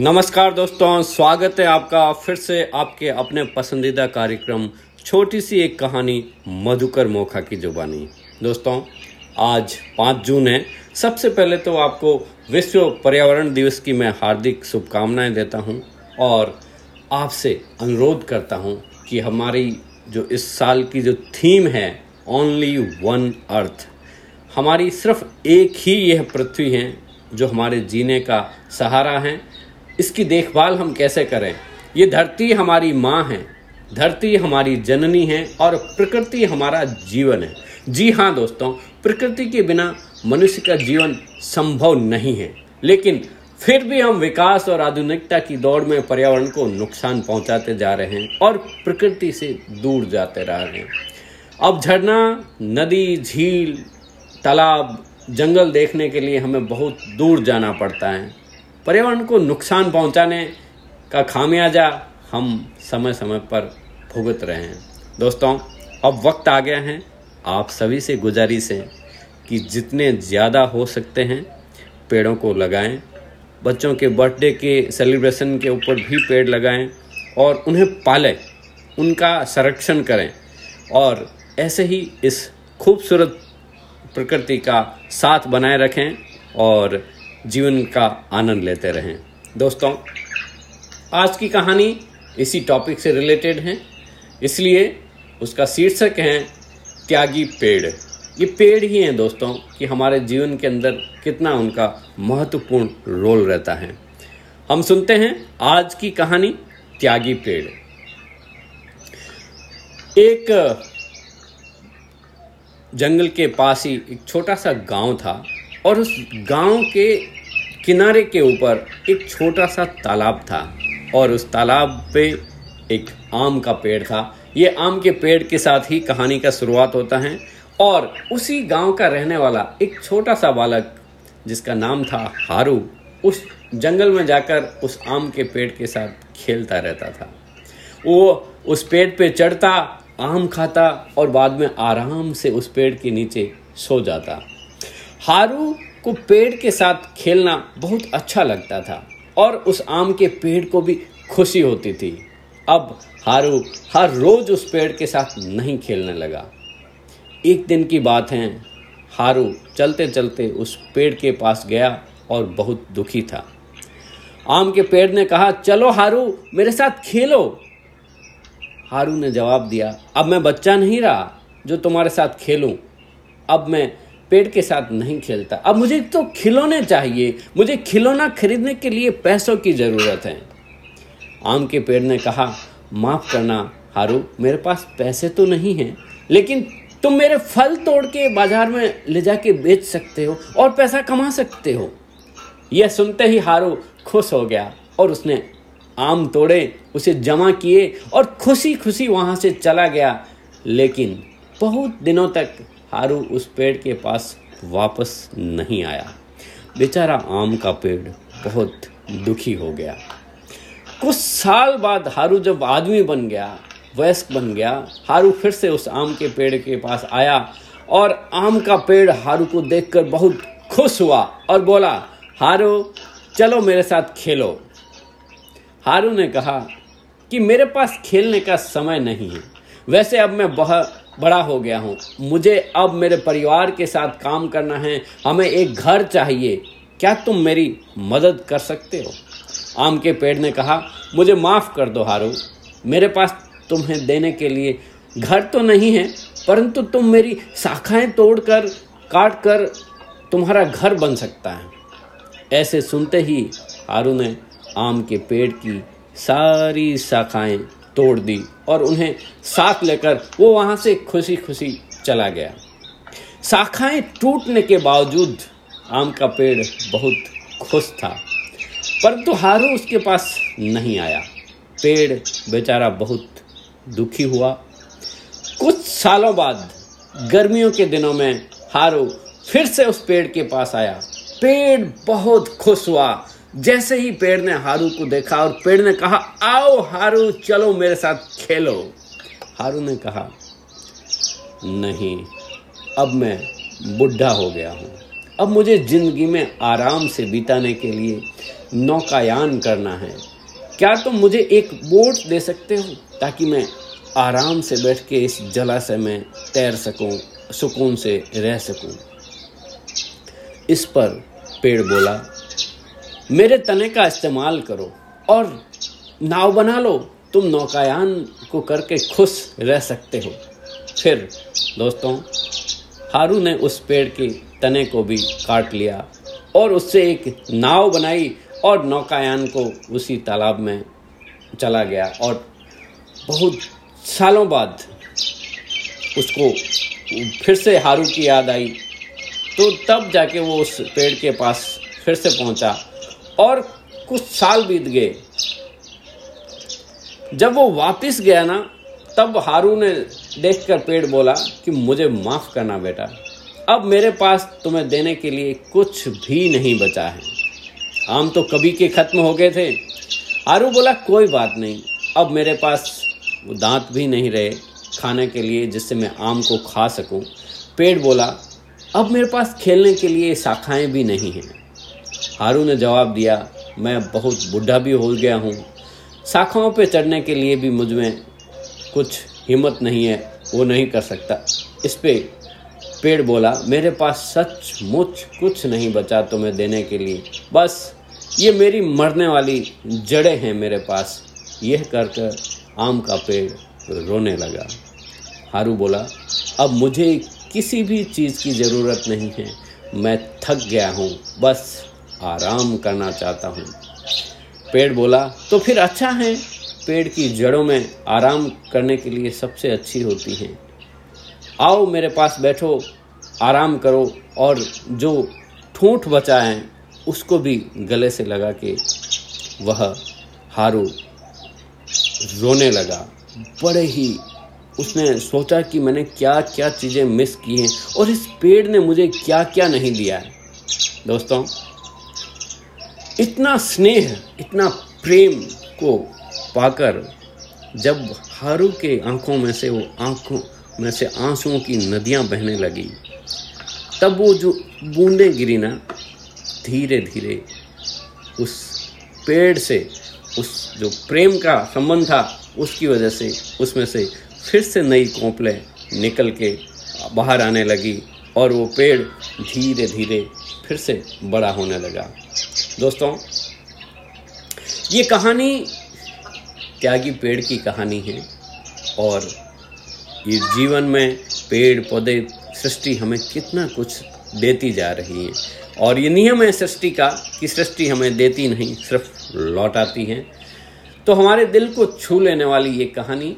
नमस्कार दोस्तों, स्वागत है आपका फिर से आपके अपने पसंदीदा कार्यक्रम छोटी सी एक कहानी, मधुकर मोखा की जुबानी। दोस्तों, आज पाँच जून है। सबसे पहले तो आपको विश्व पर्यावरण दिवस की मैं हार्दिक शुभकामनाएँ देता हूँ और आपसे अनुरोध करता हूँ कि हमारी जो इस साल की जो थीम है ओनली वन अर्थ हमारी सिर्फ़ एक ही यह पृथ्वी है जो हमारे जीने का सहारा है। इसकी देखभाल हम कैसे करें? ये धरती हमारी माँ है, धरती हमारी जननी है और प्रकृति हमारा जीवन है। जी हाँ दोस्तों, प्रकृति के बिना मनुष्य का जीवन संभव नहीं है, लेकिन फिर भी हम विकास और आधुनिकता की दौड़ में पर्यावरण को नुकसान पहुंचाते जा रहे हैं और प्रकृति से दूर जाते रह रहे हैं। अब झरना, नदी, झील, तालाब, जंगल देखने के लिए हमें बहुत दूर जाना पड़ता है। पर्यावरण को नुकसान पहुँचाने का खामियाजा हम समय समय पर भुगत रहे हैं। दोस्तों, अब वक्त आ गया है आप सभी से गुजारिश है कि जितने ज़्यादा हो सकते हैं, पेड़ों को लगाएँ, बच्चों के बर्थडे के सेलिब्रेशन के ऊपर भी पेड़ लगाएँ और उन्हें पालें, उनका संरक्षण करें और ऐसे ही इस खूबसूरत प्रकृति का साथ बनाए रखें और जीवन का आनंद लेते रहें। दोस्तों, आज की कहानी इसी टॉपिक से रिलेटेड है। इसलिए उसका शीर्षक है त्यागी पेड़। ये पेड़ ही हैं दोस्तों, कि हमारे जीवन के अंदर कितना उनका महत्वपूर्ण रोल रहता है। हम सुनते हैं आज की कहानी त्यागी पेड़। एक, जंगल के पास ही एक छोटा सा गाँव था, और उस गाँव के किनारे के ऊपर एक छोटा सा तालाब था और उस तालाब पे एक आम का पेड़ था। ये आम के पेड़ के साथ ही कहानी का शुरुआत होता है और उसी गाँव का रहने वाला एक छोटा सा बालक, जिसका नाम था हारू, उस जंगल में जाकर उस आम के पेड़ के साथ खेलता रहता था। वो उस पेड़ पे चढ़ता, आम खाता और बाद में आराम से उस पेड़ के नीचे सो जाता। हारू को पेड़ के साथ खेलना बहुत अच्छा लगता था और उस आम के पेड़ को भी खुशी होती थी। अब हारू हर रोज उस पेड़ के साथ नहीं खेलने लगा। एक दिन की बात है, हारू चलते चलते उस पेड़ के पास गया और बहुत दुखी था। आम के पेड़ ने कहा, चलो हारू, मेरे साथ खेलो। हारू ने जवाब दिया, अब मैं बच्चा नहीं रहा, जो तुम्हारे साथ खेलूं। अब मैं पेड़ के साथ नहीं खेलता। अब मुझे तो खिलौने चाहिए। मुझे खिलौना खरीदने के लिए पैसों की ज़रूरत है। आम के पेड़ ने कहा, माफ़ करना, हारू, मेरे पास पैसे तो नहीं हैं, लेकिन तुम मेरे फल तोड़ के बाज़ार में ले जाके बेच सकते हो और पैसा कमा सकते हो। यह सुनते ही हारू खुश हो गया और उसने आम तोड़े, उसे जमा किए और खुशी खुशी वहाँ से चला गया। लेकिन बहुत दिनों तक हारू उस पेड़ के पास वापस नहीं आया। बेचारा आम का पेड़ बहुत दुखी हो गया। कुछ साल बाद हारू जब आदमी बन गया, वयस्क बन गया, हारू फिर से उस आम के पेड़ के पास आया और आम का पेड़ हारू को देखकर बहुत खुश हुआ और बोला, हारू, चलो मेरे साथ खेलो। हारू ने कहा कि मेरे पास खेलने का समय नहीं है। वैसे अब मैं बहुत बड़ा हो गया हूँ। मुझे अब मेरे परिवार के साथ काम करना है। हमें एक घर चाहिए। क्या तुम मेरी मदद कर सकते हो? आम के पेड़ ने कहा, मुझे माफ़ कर दो हारू। मेरे पास तुम्हें देने के लिए घर तो नहीं है, परंतु तुम मेरी शाखाएँ तोड़कर काट कर तुम्हारा घर बन सकता है। ऐसे सुनते ही हारू ने आम के पेड़ की सारी शाखाएँ तोड़ दी और उन्हें साथ लेकर वो वहाँ से खुशी खुशी चला गया। शाखाएँ टूटने के बावजूद आम का पेड़ बहुत खुश था परंतु हारू उसके पास नहीं आया। पेड़ बेचारा बहुत दुखी हुआ। कुछ सालों बाद गर्मियों के दिनों में हारू फिर से उस पेड़ के पास आया। पेड़ बहुत खुश हुआ। जैसे ही पेड़ ने हारू को देखा और पेड़ ने कहा, आओ हारू, चलो मेरे साथ खेलो। हारू ने कहा, नहीं, अब मैं बुढ़ा हो गया हूँ। अब मुझे ज़िंदगी में आराम से बिताने के लिए नौकायान करना है। क्या तुम तो मुझे एक बोट दे सकते हो ताकि मैं आराम से बैठ के इस जलाशय में तैर सकूँ, सुकून से रह सकूँ? इस पर पेड़ बोला मेरे तने का इस्तेमाल करो और नाव बना लो। तुम नौकायान को करके खुश रह सकते हो। फिर, दोस्तों, हारू ने उस पेड़ के तने को भी काट लिया और उससे एक नाव बनाई और नौकायान को उसी तालाब में चला गया और बहुत सालों बाद उसको फिर से हारू की याद आई। तो तब जाके वो उस पेड़ के पास फिर से पहुँचा और कुछ साल बीत गए। जब वो वापस गया ना, तब हारू ने देखकर पेड़ बोला कि मुझे माफ़ करना बेटा। अब मेरे पास तुम्हें देने के लिए कुछ भी नहीं बचा है। आम तो कभी के खत्म हो गए थे। हारू बोला, कोई बात नहीं। अब मेरे पास दांत भी नहीं रहे खाने के लिए जिससे मैं आम को खा सकूँ। पेड़ बोला, अब मेरे पास खेलने के लिए शाखाएँ भी नहीं हैं। हारू ने जवाब दिया, मैं बहुत बुढ़ा भी हो गया हूँ। शाखाओं पे चढ़ने के लिए भी मुझमें कुछ हिम्मत नहीं है, वो नहीं कर सकता। इस पे पेड़ बोला, मेरे पास सच मुच कुछ नहीं बचा तुम्हें देने के लिए। बस, ये मेरी मरने वाली जड़ें हैं मेरे पास। यह कर कर आम का पेड़ रोने लगा। हारू बोला, अब मुझे किसी भी चीज़ की ज़रूरत नहीं है। मैं थक गया हूँ। बस आराम करना चाहता हूँ। पेड़ बोला तो फिर अच्छा है। पेड़ की जड़ों में आराम करने के लिए सबसे अच्छी होती हैं। आओ मेरे पास बैठो, आराम करो और जो ठूंठ बचा है, उसको भी गले से लगा के वह हारू रोने लगा। बड़े ही उसने सोचा कि मैंने क्या क्या चीज़ें मिस की हैं और इस पेड़ ने मुझे क्या क्या नहीं दिया है। दोस्तों इतना स्नेह, इतना प्रेम को पाकर जब हारू के आँखों में से वो आँखों में से आंसुओं की नदियाँ बहने लगी, तब वो जो बूंदें गिरी ना धीरे धीरे उस पेड़ से, उस जो प्रेम का संबंध था, उसकी वजह से, उसमें से फिर से नई कोंपले निकल के बाहर आने लगी और वो पेड़ धीरे धीरे फिर से बड़ा होने लगा। दोस्तों, ये कहानी त्यागी पेड़ की कहानी है और ये जीवन में पेड़, पौधे, सृष्टि हमें कितना कुछ देती जा रही है। और ये नियम है सृष्टि का कि सृष्टि हमें देती नहीं, सिर्फ़ लौटाती है। तो हमारे दिल को छू लेने वाली ये कहानी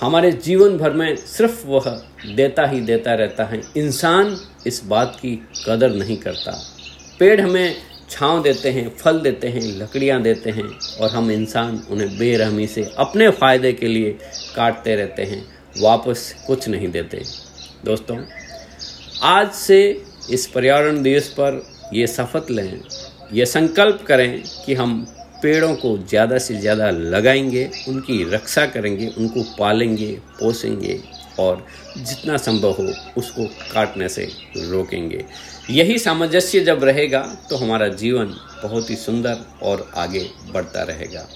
हमारे जीवन भर में सिर्फ़ वह देता ही देता रहता है। इंसान इस बात की कदर नहीं करता। पेड़ हमें छांव देते हैं, फल देते हैं, लकड़ियाँ देते हैं और हम इंसान उन्हें बेरहमी से अपने फ़ायदे के लिए काटते रहते हैं, वापस कुछ नहीं देते। दोस्तों, आज से इस पर्यावरण दिवस पर ये शपथ लें, ये संकल्प करें कि हम पेड़ों को ज़्यादा से ज़्यादा लगाएँगे, उनकी रक्षा करेंगे, उनको पालेंगे, पोसेंगे। और जितना संभव हो उसको काटने से रोकेंगे। यही सामंजस्य जब रहेगा तो हमारा जीवन बहुत ही सुंदर और आगे बढ़ता रहेगा।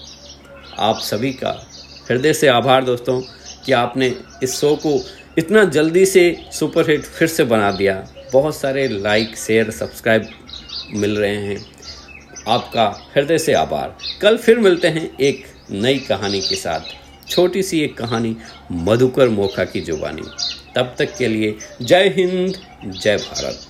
आप सभी का हृदय से आभार दोस्तों, कि आपने इस शो को इतना जल्दी से सुपरहिट फिर से बना दिया। बहुत सारे लाइक, शेयर, सब्सक्राइब मिल रहे हैं। आपका हृदय से आभार। कल फिर मिलते हैं एक नई कहानी के साथ। छोटी सी एक कहानी मधुकर मोखा की जुबानी। तब तक के लिए जय हिंद, जय भारत।